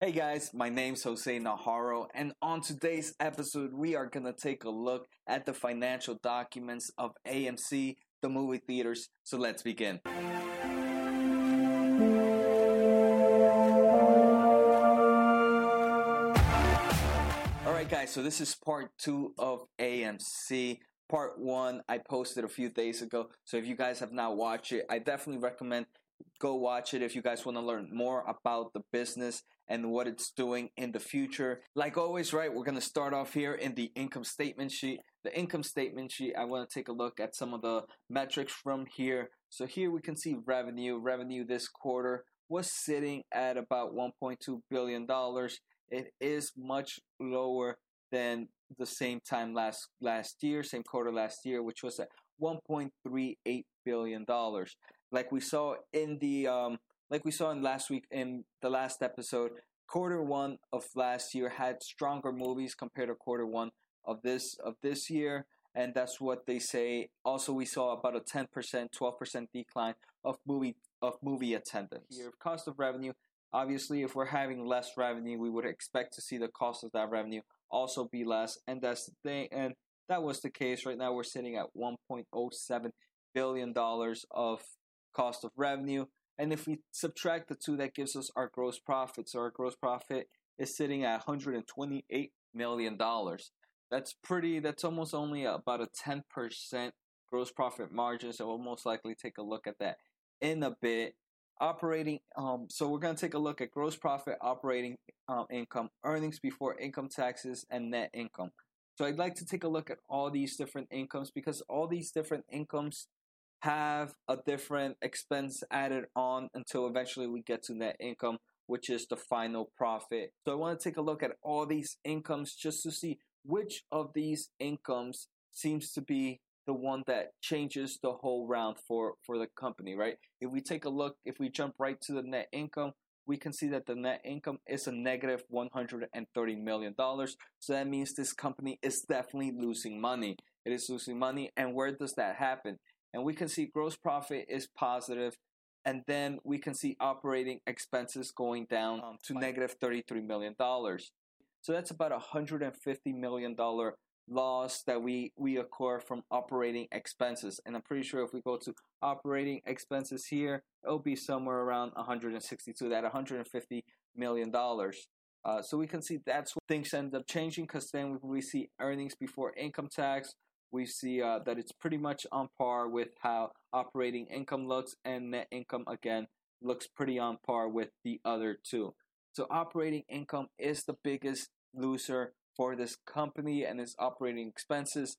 Hey guys, my name's Jose Najarro, and on today's episode, we are to take a look at the financial documents of AMC, the movie theaters. So let's begin. Alright, guys, so this is part two of AMC. Part one, I posted a few days ago. So if you guys have not watched it, I definitely recommend go watch it if you guys want to learn more about the business and what it's doing in the future. Like always, right, we're going to start off here in the income statement sheet. The income statement sheet, I want to take a look at some of the metrics from here. So here we can see revenue. Revenue this quarter was sitting at about $1.2 billion. It is much lower than the same time last last year, same quarter last year, which was at 1.38 billion dollars. Like we saw in the um, like we saw in last week in the last episode, quarter one of last year had stronger movies compared to quarter one of this of this year, and that's what they say. Also, we saw about a ten percent, twelve percent decline of movie of movie attendance. Here, cost of revenue. Obviously, if we're having less revenue, we would expect to see the cost of that revenue also be less, and that's the thing. And that was the case. Right now, we're sitting at 1.07 billion dollars of cost of revenue. And if we subtract the two, that gives us our gross profit. So our gross profit is sitting at 128 million dollars. That's pretty. That's almost only about a 10 percent gross profit margin. So we'll most likely take a look at that in a bit. Operating. Um. So we're gonna take a look at gross profit, operating um, income, earnings before income taxes, and net income. So I'd like to take a look at all these different incomes because all these different incomes have a different expense added on until eventually we get to net income, which is the final profit. So I want to take a look at all these incomes just to see which of these incomes seems to be the one that changes the whole round for, for the company, right? If we take a look, if we jump right to the net income, we can see that the net income is a negative $130 million. So that means this company is definitely losing money. It is losing money. And where does that happen? And we can see gross profit is positive and then we can see operating expenses going down um, to negative $33 million. So that's about a $150 million loss that we, we occur from operating expenses. And I'm pretty sure if we go to operating expenses here, it'll be somewhere around 162, that $150 million. Uh, so we can see that's what things end up changing because then we see earnings before income tax, we see uh, that it's pretty much on par with how operating income looks, and net income again looks pretty on par with the other two. So, operating income is the biggest loser for this company and its operating expenses.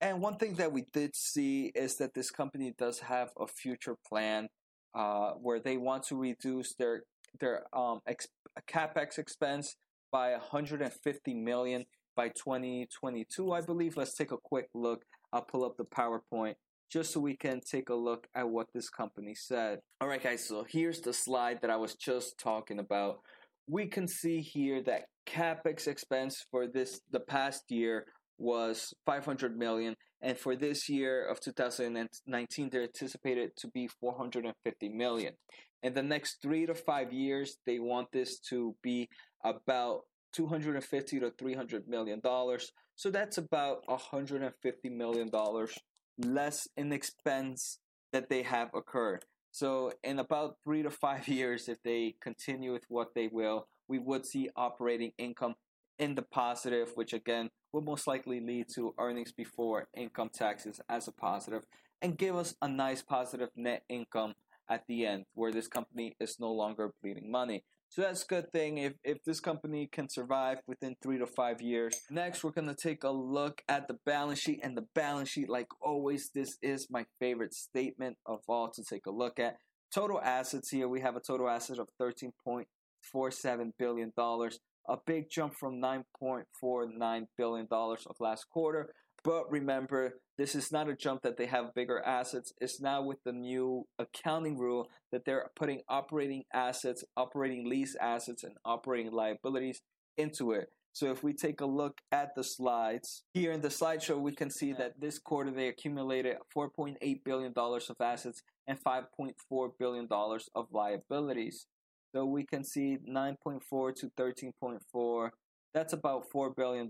And one thing that we did see is that this company does have a future plan uh, where they want to reduce their their um, ex- capex expense by 150 million by 2022, I believe. Let's take a quick look. I'll pull up the PowerPoint just so we can take a look at what this company said. All right, guys, so here's the slide that I was just talking about. We can see here that capex expense for this the past year was 500 million and for this year of 2019 they're anticipated to be 450 million in the next three to five years they want this to be about 250 to 300 million dollars. So that's about 150 million dollars less in expense that they have occurred. So in about three to five years if they continue with what they will we would see operating income in the positive which again will most likely lead to earnings before income taxes as a positive and give us a nice positive net income at the end where this company is no longer bleeding money so that's a good thing if, if this company can survive within three to five years. Next, we're going to take a look at the balance sheet. And the balance sheet, like always, this is my favorite statement of all to take a look at. Total assets here, we have a total asset of $13.47 billion, a big jump from $9.49 billion of last quarter. But remember, this is not a jump that they have bigger assets. It's now with the new accounting rule that they're putting operating assets, operating lease assets, and operating liabilities into it. So if we take a look at the slides, here in the slideshow, we can see that this quarter they accumulated $4.8 billion of assets and $5.4 billion of liabilities. So we can see 9.4 to 13.4. That's about $4 billion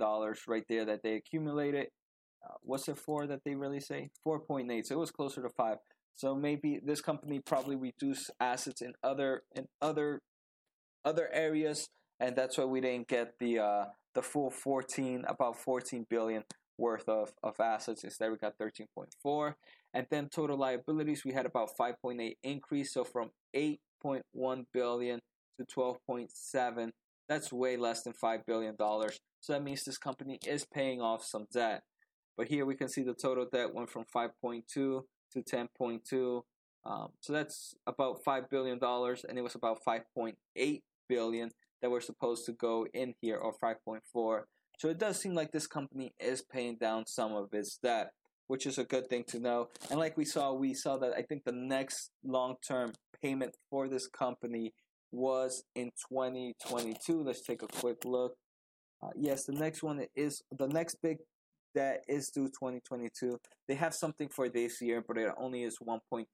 right there that they accumulated. Uh, what's it for that they really say? 4.8. So it was closer to 5. So maybe this company probably reduced assets in other in other other areas, and that's why we didn't get the uh, the full 14 about 14 billion worth of, of assets. Instead, we got 13.4, and then total liabilities we had about 5.8 increase. So from 8.1 billion to 12.7, that's way less than five billion dollars. So that means this company is paying off some debt. But here we can see the total debt went from 5.2 to 10.2. Um, so that's about $5 billion, and it was about 5.8 billion that were supposed to go in here, or 5.4. So it does seem like this company is paying down some of its debt, which is a good thing to know. And like we saw, we saw that I think the next long term payment for this company was in 2022. Let's take a quick look. Uh, yes, the next one is the next big that is due 2022. They have something for this year, but it only is 1.3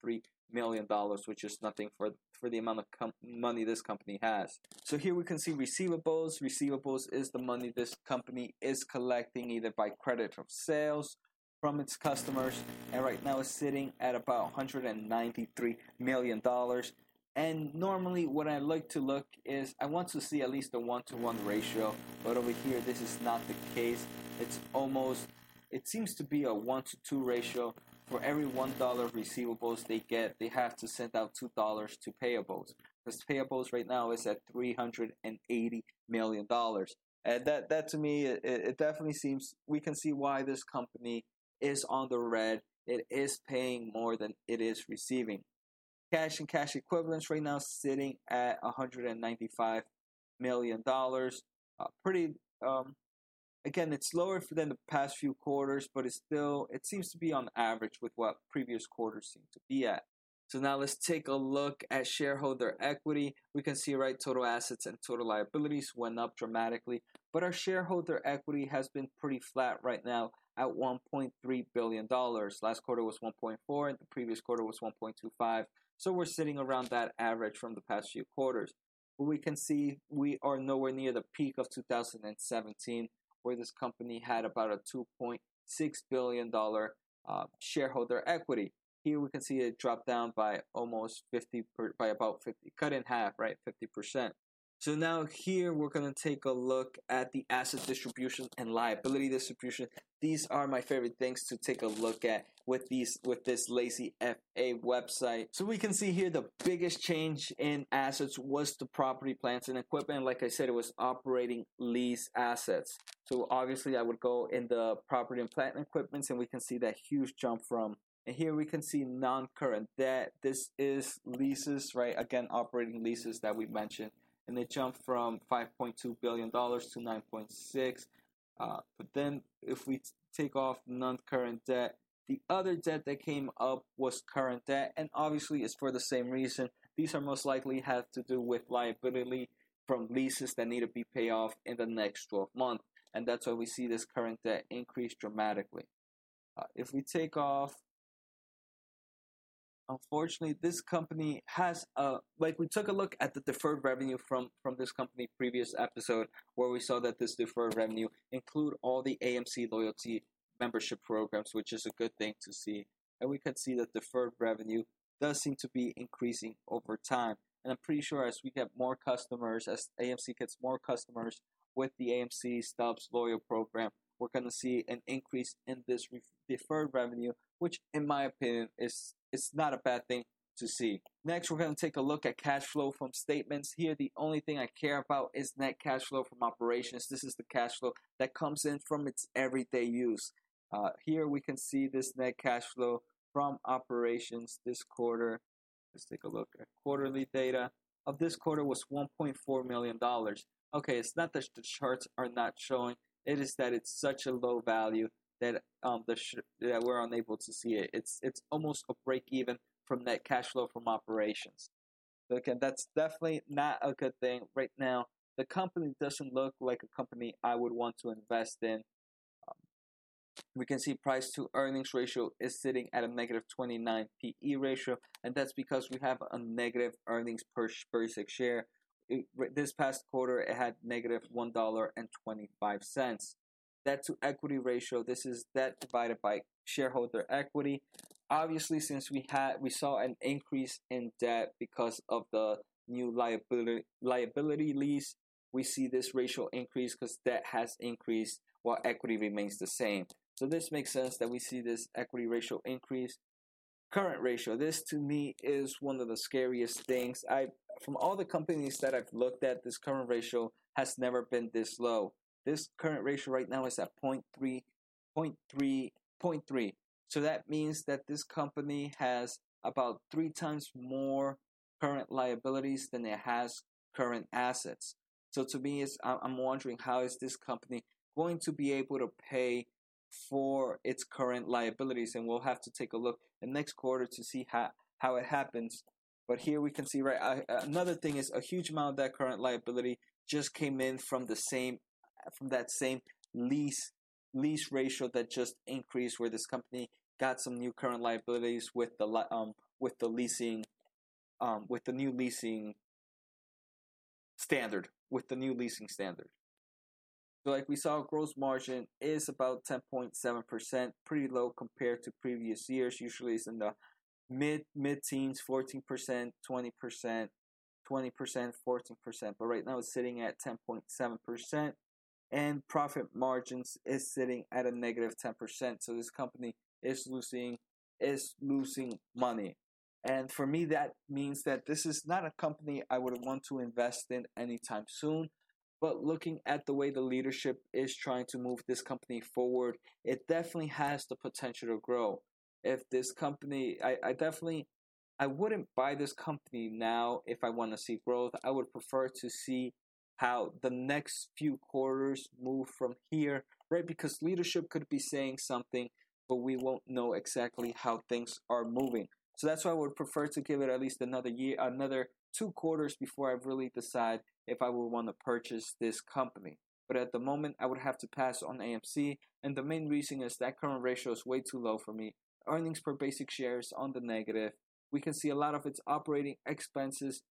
million dollars, which is nothing for for the amount of com- money this company has. So here we can see receivables. Receivables is the money this company is collecting either by credit of sales from its customers, and right now it's sitting at about 193 million dollars. And normally, what I like to look is I want to see at least a one to one ratio, but over here, this is not the case. It's almost, it seems to be a one to two ratio. For every one dollar receivables they get, they have to send out two dollars to payables. Because payables right now is at three hundred and eighty million dollars, and that that to me, it, it definitely seems we can see why this company is on the red. It is paying more than it is receiving. Cash and cash equivalents right now sitting at 195 million dollars. Uh, pretty. Um, again, it's lower than the past few quarters, but it's still it seems to be on average with what previous quarters seem to be at. So now let's take a look at shareholder equity. We can see right total assets and total liabilities went up dramatically, but our shareholder equity has been pretty flat right now at 1.3 billion dollars. Last quarter was 1.4 and the previous quarter was 1.25. So we're sitting around that average from the past few quarters. But we can see we are nowhere near the peak of 2017, where this company had about a 2.6 billion dollar uh, shareholder equity. Here we can see it drop down by almost 50 per, by about 50, cut in half, right, 50 percent. So now here we're going to take a look at the asset distribution and liability distribution. These are my favorite things to take a look at with these with this Lazy FA website. So we can see here the biggest change in assets was the property, plants, and equipment. Like I said, it was operating lease assets. So obviously I would go in the property and plant and equipment and we can see that huge jump from and here we can see non-current debt. This is leases, right? Again, operating leases that we mentioned and it jumped from 5.2 billion dollars to 9.6. Uh, but then, if we take off non-current debt, the other debt that came up was current debt, and obviously it's for the same reason. These are most likely have to do with liability from leases that need to be paid off in the next 12 months, and that's why we see this current debt increase dramatically. Uh, if we take off unfortunately this company has a like we took a look at the deferred revenue from from this company previous episode where we saw that this deferred revenue include all the AMC loyalty membership programs which is a good thing to see. And we could see that deferred revenue does seem to be increasing over time. And I'm pretty sure as we get more customers as AMC gets more customers with the AMC Stubs loyal program we're going to see an increase in this re- deferred revenue which in my opinion is it's not a bad thing to see. Next, we're going to take a look at cash flow from statements. Here, the only thing I care about is net cash flow from operations. This is the cash flow that comes in from its everyday use. Uh, here, we can see this net cash flow from operations this quarter. Let's take a look at quarterly data. Of this quarter was $1.4 million. Okay, it's not that the charts are not showing, it is that it's such a low value that um the sh- that we're unable to see it. It's it's almost a break even from net cash flow from operations. Again, that's definitely not a good thing right now. The company doesn't look like a company I would want to invest in. Um, we can see price to earnings ratio is sitting at a negative 29 PE ratio, and that's because we have a negative earnings per basic share. It, this past quarter it had negative one dollar and twenty five cents. Debt to equity ratio. This is debt divided by shareholder equity. Obviously, since we had we saw an increase in debt because of the new liability liability lease, we see this ratio increase because debt has increased while equity remains the same. So this makes sense that we see this equity ratio increase. Current ratio. This to me is one of the scariest things. I from all the companies that I've looked at, this current ratio has never been this low. This current ratio right now is at 0.3, 0.3, 0.3. So that means that this company has about three times more current liabilities than it has current assets. So to me, I'm wondering how is this company going to be able to pay for its current liabilities, and we'll have to take a look in next quarter to see how how it happens. But here we can see right uh, another thing is a huge amount of that current liability just came in from the same from that same lease lease ratio that just increased where this company got some new current liabilities with the um with the leasing um with the new leasing standard with the new leasing standard. So like we saw, gross margin is about 10.7%, pretty low compared to previous years. Usually it's in the mid mid teens, 14%, 20%, 20%, 14%, but right now it's sitting at 10.7%. And profit margins is sitting at a negative 10%. So this company is losing is losing money. And for me, that means that this is not a company I would want to invest in anytime soon. But looking at the way the leadership is trying to move this company forward, it definitely has the potential to grow. If this company, I, I definitely, I wouldn't buy this company now if I want to see growth. I would prefer to see how the next few quarters move from here, right? Because leadership could be saying something, but we won't know exactly how things are moving. So that's why I would prefer to give it at least another year, another two quarters before I really decide if I would want to purchase this company. But at the moment, I would have to pass on AMC, and the main reason is that current ratio is way too low for me. Earnings per basic shares on the negative. We can see a lot of its operating expenses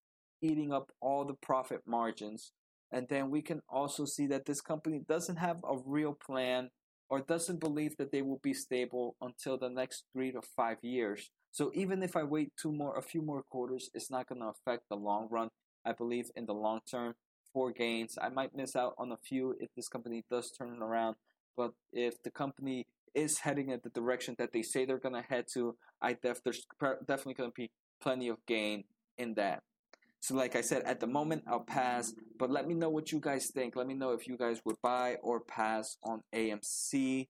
eating up all the profit margins. And then we can also see that this company doesn't have a real plan or doesn't believe that they will be stable until the next three to five years. So even if I wait two more, a few more quarters, it's not going to affect the long run. I believe in the long term for gains. I might miss out on a few if this company does turn around, but if the company is heading in the direction that they say they're to head to, I def- there's definitely to be plenty of gain in that. So, like I said, at the moment I'll pass, but let me know what you guys think. Let me know if you guys would buy or pass on AMC.